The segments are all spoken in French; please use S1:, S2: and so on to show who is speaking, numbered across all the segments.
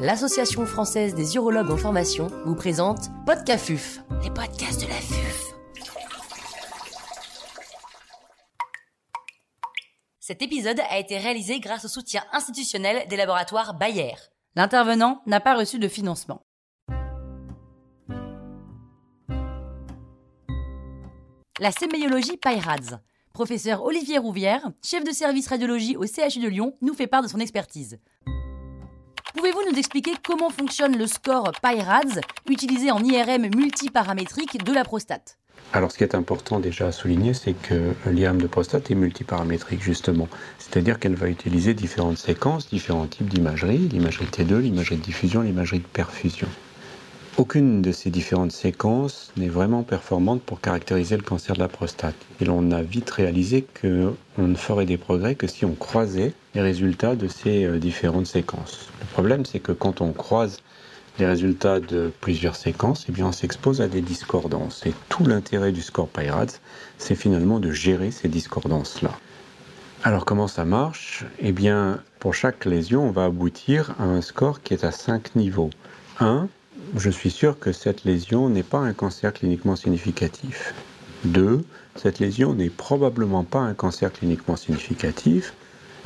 S1: l'Association française des urologues en formation vous présente Podcafuf, les podcasts de la FUF. Cet épisode a été réalisé grâce au soutien institutionnel des laboratoires Bayer. L'intervenant n'a pas reçu de financement. La séméologie PyRads. Professeur Olivier Rouvière, chef de service radiologie au CHU de Lyon, nous fait part de son expertise. Pouvez-vous nous expliquer comment fonctionne le score PyRads utilisé en IRM multiparamétrique de la prostate?
S2: Alors, ce qui est important déjà à souligner, c'est que l'IRM de prostate est multiparamétrique, justement. C'est-à-dire qu'elle va utiliser différentes séquences, différents types d'imagerie, l'imagerie T2, l'imagerie de diffusion, l'imagerie de perfusion. Aucune de ces différentes séquences n'est vraiment performante pour caractériser le cancer de la prostate. Et l'on a vite réalisé qu'on ne ferait des progrès que si on croisait les résultats de ces euh, différentes séquences. Le problème, c'est que quand on croise les résultats de plusieurs séquences, eh bien, on s'expose à des discordances. Et tout l'intérêt du score PyRads, c'est finalement de gérer ces discordances-là. Alors comment ça marche? Eh bien, pour chaque lésion, on va aboutir à un score qui est à 5 niveaux. 1, je suis sûr que cette lésion n'est pas un cancer cliniquement significatif. 2. Cette lésion n'est probablement pas un cancer cliniquement significatif.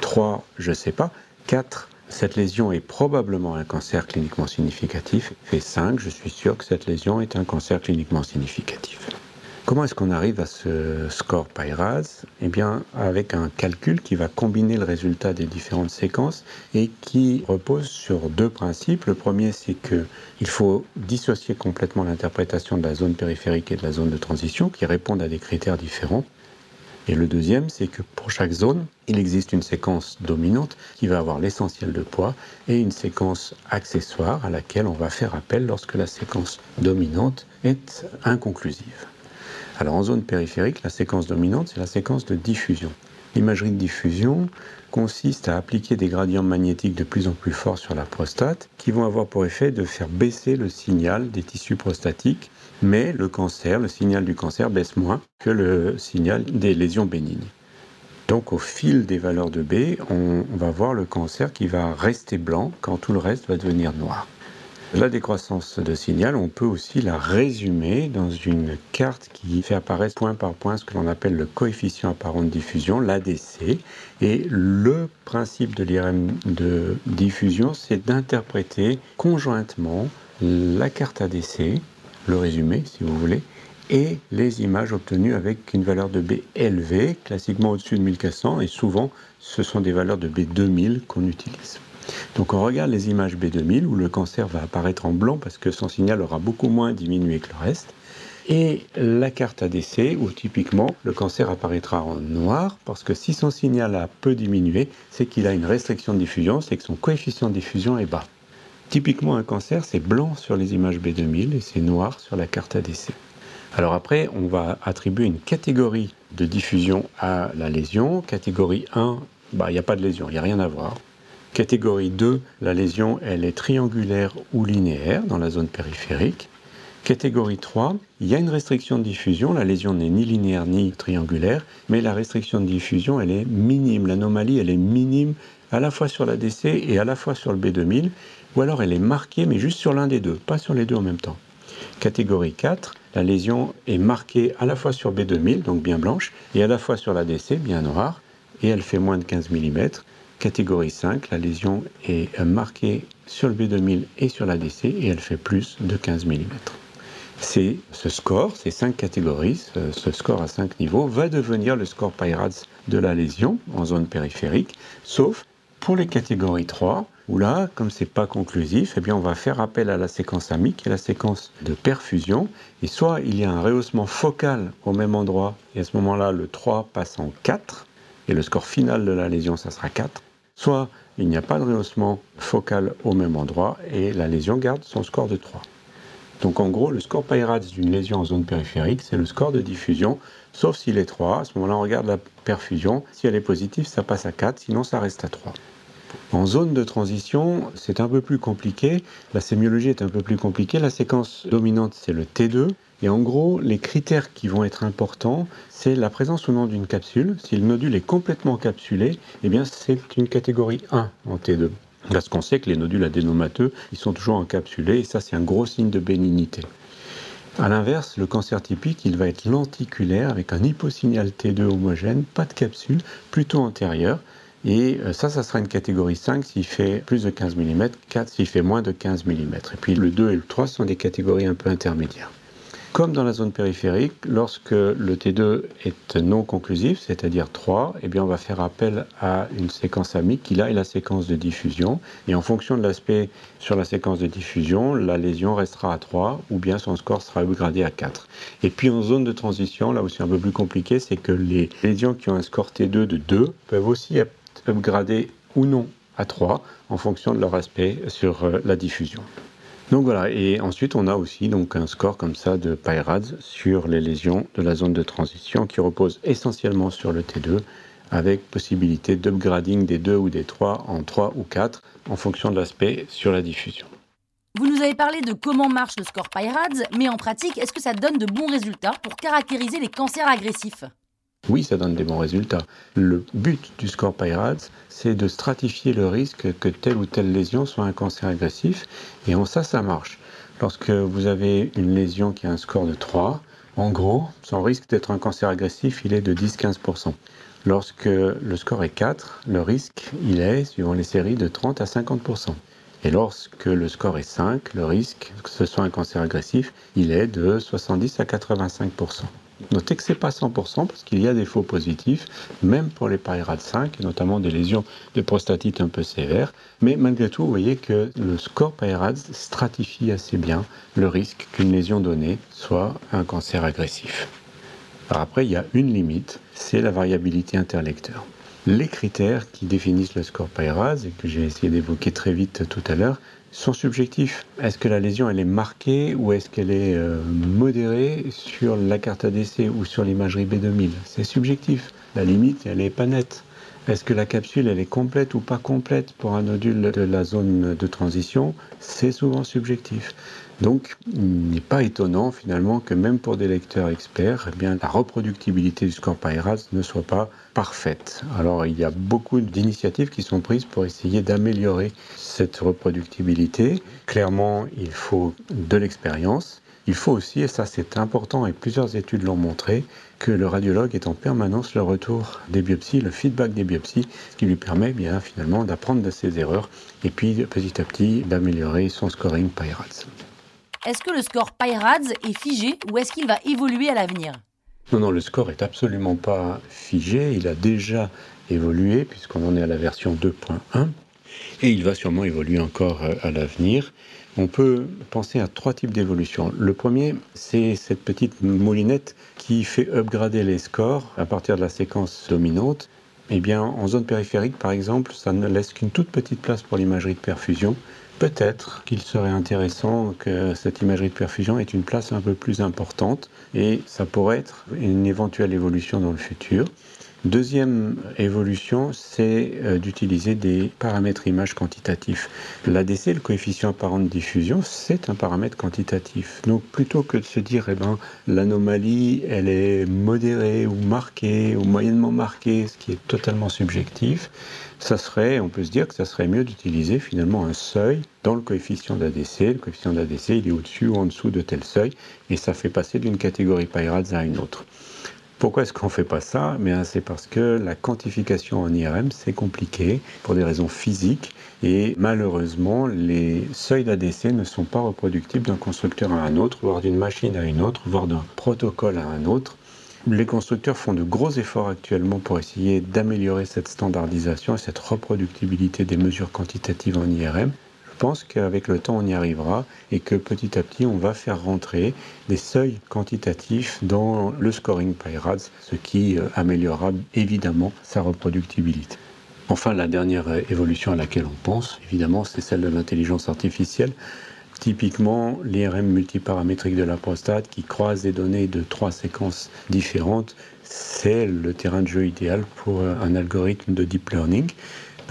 S2: 3. Je ne sais pas. 4. Cette lésion est probablement un cancer cliniquement significatif. Et 5. Je suis sûr que cette lésion est un cancer cliniquement significatif. Comment est-ce qu'on arrive à ce score PyRAS Eh bien, avec un calcul qui va combiner le résultat des différentes séquences et qui repose sur deux principes. Le premier, c'est qu'il faut dissocier complètement l'interprétation de la zone périphérique et de la zone de transition qui répondent à des critères différents. Et le deuxième, c'est que pour chaque zone, il existe une séquence dominante qui va avoir l'essentiel de poids et une séquence accessoire à laquelle on va faire appel lorsque la séquence dominante est inconclusive. Alors en zone périphérique, la séquence dominante, c'est la séquence de diffusion. L'imagerie de diffusion consiste à appliquer des gradients magnétiques de plus en plus forts sur la prostate qui vont avoir pour effet de faire baisser le signal des tissus prostatiques, mais le cancer, le signal du cancer baisse moins que le signal des lésions bénignes. Donc au fil des valeurs de B, on, va voir le cancer qui va rester blanc quand tout le reste va devenir noir. La décroissance de signal, on peut aussi la résumer dans une carte qui fait apparaître point par point ce que l'on appelle le coefficient apparent de diffusion, l'ADC. Et le principe de l'IRM de diffusion, c'est d'interpréter conjointement la carte ADC, le résumé si vous voulez, et les images obtenues avec une valeur de B élevée, classiquement au-dessus de 1400, et souvent ce sont des valeurs de B 2000 qu'on utilise. Donc on regarde les images B2000 où le cancer va apparaître en blanc parce que son signal aura beaucoup moins diminué que le reste. Et la carte ADC où typiquement le cancer apparaîtra en noir parce que si son signal a peu diminué, c'est qu'il a une restriction de diffusion, c'est que son coefficient de diffusion est bas. Typiquement un cancer, c'est blanc sur les images B2000 et c'est noir sur la carte ADC. Alors après, on va attribuer une catégorie de diffusion à la lésion. Catégorie 1, bah, il n'y a pas de lésion, il n'y a rien à voir. Catégorie 2, la lésion, est triangulaire ou linéaire dans la zone périphérique. Catégorie 3, il y a une restriction de diffusion, la lésion n'est ni linéaire ni triangulaire, mais la restriction de diffusion, elle est minime, l'anomalie, est minime à la fois sur la DC et à la fois sur le B2000, ou alors elle est marquée, mais juste sur l'un des deux, pas sur les deux en même temps. Catégorie 4, la lésion est marquée à la fois sur B2000, donc bien blanche, et à la fois sur la DC, bien noire, et elle fait moins de 15 mm. Catégorie 5, la lésion est marquée sur le B2000 et sur l'ADC et elle fait plus de 15 mm. C'est ce score, ces cinq catégories, ce, score à 5 niveaux, va devenir le score PyRads de la lésion en zone périphérique, sauf pour les catégories 3, où là, comme c'est pas conclusif, eh bien on va faire appel à la séquence amique est la séquence de perfusion. Et soit il y a un rehaussement focal au même endroit, et à ce moment-là, le 3 passe en 4, et le score final de la lésion, ça sera 4 soit il n'y a pas de rehaussement focal au même endroit et la lésion garde son score de 3. Donc en gros, le score PyRads d'une lésion en zone périphérique, c'est le score de diffusion, sauf s'il est 3. À ce moment-là, on regarde la perfusion. Si elle est positive, ça passe à 4, sinon ça reste à 3. En zone de transition, c'est un peu plus compliqué. La sémiologie est un peu plus compliquée. La séquence dominante, c'est le T2. Et en gros, les critères qui vont être importants, c'est la présence ou non d'une capsule. Si le nodule est complètement capsulé, eh bien c'est une catégorie 1 en T2. Parce qu'on sait que les nodules adénomateux, ils sont toujours encapsulés et ça, c'est un gros signe de bénignité. A l'inverse, le cancer typique, il va être lenticulaire avec un hyposignal T2 homogène, pas de capsule, plutôt antérieure. Et euh, ça, ça sera une catégorie 5 s'il fait plus de 15 mm, 4 s'il fait moins de 15 mm. Et puis le 2 et le 3 sont des catégories un peu intermédiaires. Comme dans la zone périphérique, lorsque le T2 est non conclusif, c'est-à-dire 3, eh bien on va faire appel à une séquence amique qui là est la séquence de diffusion. Et en fonction de l'aspect sur la séquence de diffusion, la lésion restera à 3 ou bien son score sera upgradé à 4. Et puis en zone de transition, là aussi un peu plus compliqué, c'est que les lésions qui ont un score T2 de 2 peuvent aussi être upgradées ou non à 3 en fonction de leur aspect sur euh, la diffusion. Donc voilà, et ensuite on a aussi donc un score comme ça de PyRads sur les lésions de la zone de transition qui repose essentiellement sur le T2 avec possibilité d'upgrading des 2 ou des 3 en 3 ou 4 en fonction de l'aspect sur la diffusion.
S1: Vous nous avez parlé de comment marche le score PyRads, mais en pratique, est-ce que ça donne de bons résultats pour caractériser les cancers agressifs?
S2: Oui, ça donne des bons résultats. Le but du score PyRads, c'est de stratifier le risque que telle ou telle lésion soit un cancer agressif. Et en ça, ça marche. Lorsque vous avez une lésion qui a un score de 3, en gros, son risque d'être un cancer agressif, il est de 10-15%. Lorsque le score est 4, le risque, il est, suivant les séries, de 30 à 50%. Et lorsque le score est 5, le risque que ce soit un cancer agressif, il est de 70 à 85%. Notez que ce n'est pas 100% parce qu'il y a des faux positifs, même pour les PyRAD 5, et notamment des lésions de prostatite un peu sévères. Mais malgré tout, vous voyez que le score PyRAD stratifie assez bien le risque qu'une lésion donnée soit un cancer agressif. Alors après, il y a une limite, c'est la variabilité interlecteur. Les critères qui définissent le score PyRAD, et que j'ai essayé d'évoquer très vite tout à l'heure, sont subjectifs. Est-ce que la lésion elle est marquée ou est-ce qu'elle est euh, modérée sur la carte ADC ou sur l'imagerie B2000 C'est subjectif. La limite elle n'est pas nette. Est-ce que la capsule elle est complète ou pas complète pour un nodule de la zone de transition? C'est souvent subjectif. Donc, il n'est pas étonnant finalement que même pour des lecteurs experts, eh bien, la reproductibilité du score PyRAS ne soit pas parfaite. Alors, il y a beaucoup d'initiatives qui sont prises pour essayer d'améliorer cette reproductibilité. Clairement, il faut de l'expérience. Il faut aussi, et ça c'est important, et plusieurs études l'ont montré, que le radiologue est en permanence le retour des biopsies, le feedback des biopsies, ce qui lui permet bien finalement d'apprendre de ses erreurs et puis petit à petit d'améliorer son scoring PyRADS.
S1: Est-ce que le score PyRads est figé ou est-ce qu'il va évoluer à l'avenir?
S2: Non, non, le score est absolument pas figé. Il a déjà évolué puisqu'on en est à la version 2.1 et il va sûrement évoluer encore euh, à l'avenir. On peut penser à trois types d'évolution. Le premier, c'est cette petite moulinette qui fait upgrader les scores à partir de la séquence dominante. Eh bien, en zone périphérique, par exemple, ça ne laisse qu'une toute petite place pour l'imagerie de perfusion peut-être qu'il serait intéressant que cette imagerie de perfusion ait une place un peu plus importante et ça pourrait être une éventuelle évolution dans le futur. Deuxième évolution, c'est euh, d'utiliser des paramètres images quantitatifs. L'ADC, le coefficient apparent de diffusion, c'est un paramètre quantitatif. Donc plutôt que de se dire, eh ben, l'anomalie, elle est modérée ou marquée ou moyennement marquée, ce qui est totalement subjectif, ça serait, on peut se dire que ça serait mieux d'utiliser finalement un seuil dans le coefficient d'ADC. Le coefficient d'ADC, il est au-dessus ou en dessous de tel seuil, et ça fait passer d'une catégorie PyRads à une autre. Pourquoi est-ce qu'on ne fait pas ça? Eh C'est parce que la quantification en IRM, c'est compliqué pour des raisons physiques et malheureusement, les seuils d'ADC ne sont pas reproductibles d'un constructeur à un autre, voire d'une machine à une autre, voire d'un protocole à un autre. Les constructeurs font de gros efforts actuellement pour essayer d'améliorer cette standardisation et cette reproductibilité des mesures quantitatives en IRM. Je pense qu'avec le temps, on y arrivera et que petit à petit, on va faire rentrer des seuils quantitatifs dans le scoring PyRads, ce qui euh, améliorera évidemment sa reproductibilité. Enfin, la dernière euh, évolution à laquelle on pense, évidemment, c'est celle de l'intelligence artificielle. Typiquement, l'IRM multiparamétrique de la prostate qui croise des données de trois séquences différentes, c'est le terrain de jeu idéal pour euh, un algorithme de deep learning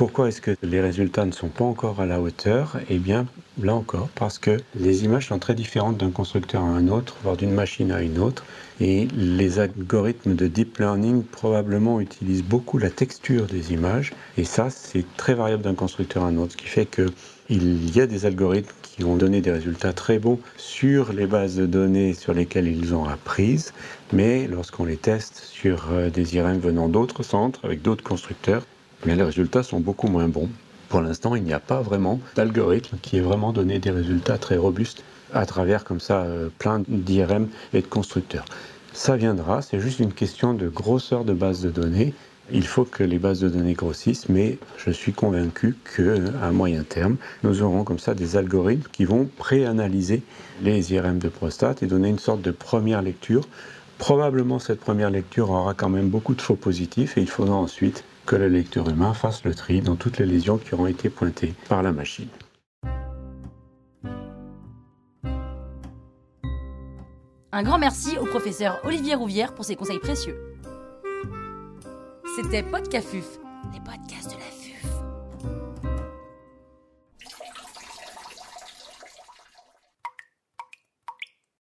S2: Pourquoi est-ce que les résultats ne sont pas encore à la hauteur? Eh bien, là encore, parce que les images sont très différentes d'un constructeur à un autre, voire d'une machine à une autre. Et les algorithmes de deep learning probablement utilisent beaucoup la texture des images. Et ça, c'est très variable d'un constructeur à un autre, ce qui fait qu'il y a des algorithmes qui ont donné des résultats très bons sur les bases de données sur lesquelles ils ont apprises, mais lorsqu'on les teste sur euh, des IRM venant d'autres centres, avec d'autres constructeurs, mais les résultats sont beaucoup moins bons. Pour l'instant, il n'y a pas vraiment d'algorithme qui ait vraiment donné des résultats très robustes à travers comme ça euh, plein d'IRM et de constructeurs. Ça viendra, c'est juste une question de grosseur de base de données. Il faut que les bases de données grossissent, mais je suis convaincu qu'à moyen terme, nous aurons comme ça des algorithmes qui vont préanalyser les IRM de prostate et donner une sorte de première lecture. Probablement cette première lecture aura quand même beaucoup de faux positifs et il faudra ensuite que le lecteur humain fasse le tri dans toutes les lésions qui auront été pointées par la machine.
S1: Un grand merci au professeur Olivier Rouvière pour ses conseils précieux. C'était Podcafuf, les podcasts.